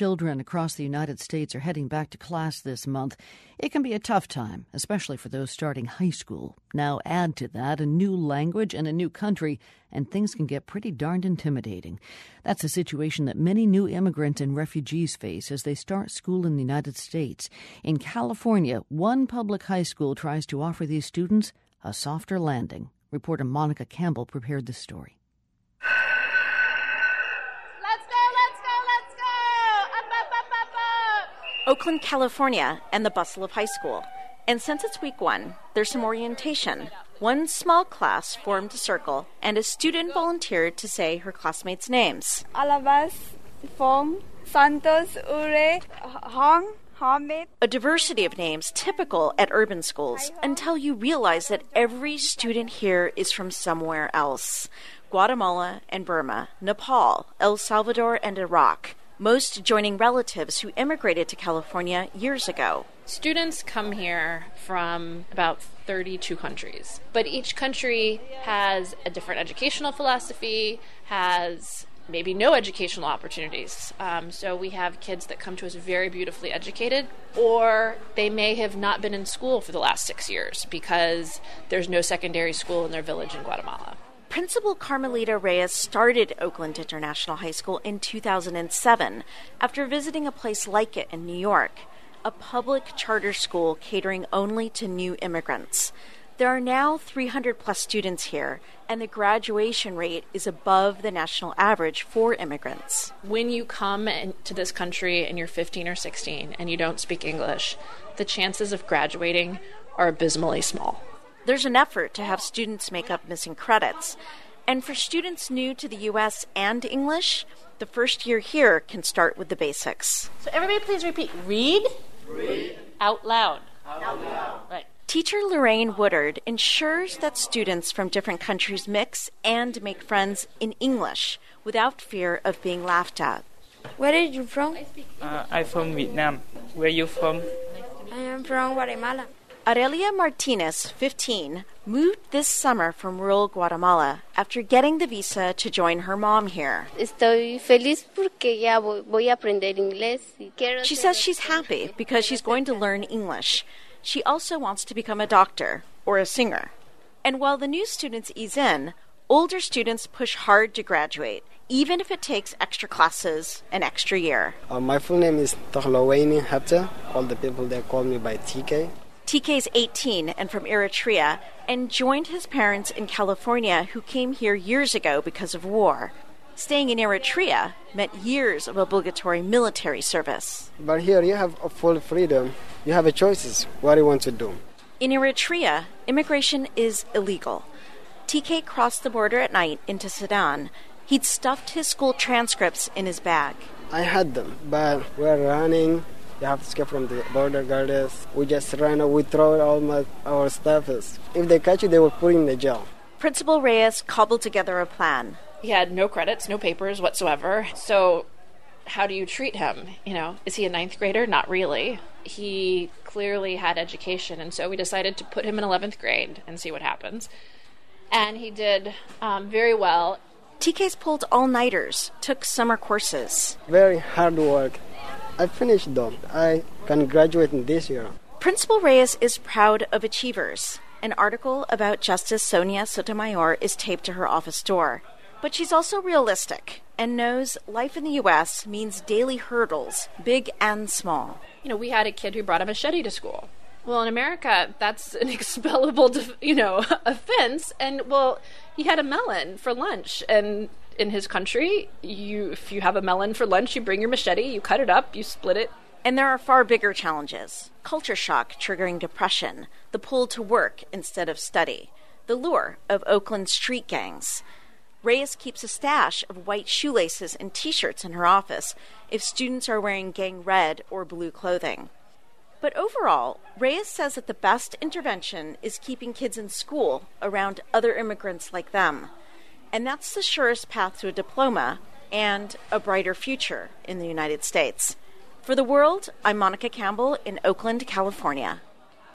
children across the United States are heading back to class this month, it can be a tough time, especially for those starting high school. Now, add to that a new language and a new country, and things can get pretty darned intimidating. That's a situation that many new immigrants and refugees face as they start school in the United States. In California, one public high school tries to offer these students a softer landing. Reporter Monica Campbell prepared this story. Oakland, California, and the bustle of high school. And since it's week one, there's some orientation. One small class formed a circle, and a student volunteered to say her classmates' names. Us from Santos, Ure, Hong, Hamid. A diversity of names typical at urban schools until you realize that every student here is from somewhere else Guatemala and Burma, Nepal, El Salvador, and Iraq most joining relatives who immigrated to California years ago. Students come here from about 32 countries, but each country has a different educational philosophy, has maybe no educational opportunities. Um, so we have kids that come to us very beautifully educated, or they may have not been in school for the last six years because there's no secondary school in their village in Guatemala. Principal Carmelita Reyes started Oakland International High School in 2007 after visiting a place like it in New York, a public charter school catering only to new immigrants. There are now 300 plus students here, and the graduation rate is above the national average for immigrants. When you come to this country and you're 15 or 16 and you don't speak English, the chances of graduating are abysmally small. There's an effort to have students make up missing credits. And for students new to the U.S. and English, the first year here can start with the basics. So, everybody, please repeat read, read. out loud. Out loud. Right. Teacher Lorraine Woodard ensures that students from different countries mix and make friends in English without fear of being laughed at. Where are you from? Uh, I'm from Vietnam. Where are you from? I am from Guatemala. Aurelia Martinez, 15, moved this summer from rural Guatemala after getting the visa to join her mom here. Estoy feliz porque ya voy a aprender inglés. She says she's happy because she's going to learn English. She also wants to become a doctor or a singer. And while the new students ease in, older students push hard to graduate, even if it takes extra classes an extra year. Uh, my full name is Tohlaweni Hepta. All the people there call me by TK. TK's 18 and from Eritrea and joined his parents in California who came here years ago because of war. Staying in Eritrea meant years of obligatory military service. But here you have full freedom. You have a choices what you want to do. In Eritrea, immigration is illegal. TK crossed the border at night into Sudan. He'd stuffed his school transcripts in his bag. I had them, but we're running you have to escape from the border guards. We just ran, we throw all my, our stuff. If they catch you, they will put you in the jail. Principal Reyes cobbled together a plan. He had no credits, no papers whatsoever. So, how do you treat him? You know, is he a ninth grader? Not really. He clearly had education, and so we decided to put him in 11th grade and see what happens. And he did um, very well. TK's pulled all nighters, took summer courses. Very hard work. I finished though. I can graduate in this year. Principal Reyes is proud of achievers. An article about Justice Sonia Sotomayor is taped to her office door. But she's also realistic and knows life in the U.S. means daily hurdles, big and small. You know, we had a kid who brought a machete to school. Well, in America, that's an expellable, you know, offense. And well, he had a melon for lunch, and in his country, you if you have a melon for lunch, you bring your machete, you cut it up, you split it. And there are far bigger challenges culture shock triggering depression, the pull to work instead of study, the lure of Oakland street gangs. Reyes keeps a stash of white shoelaces and t shirts in her office if students are wearing gang red or blue clothing. But overall, Reyes says that the best intervention is keeping kids in school around other immigrants like them. And that's the surest path to a diploma and a brighter future in the United States. For the world, I'm Monica Campbell in Oakland, California.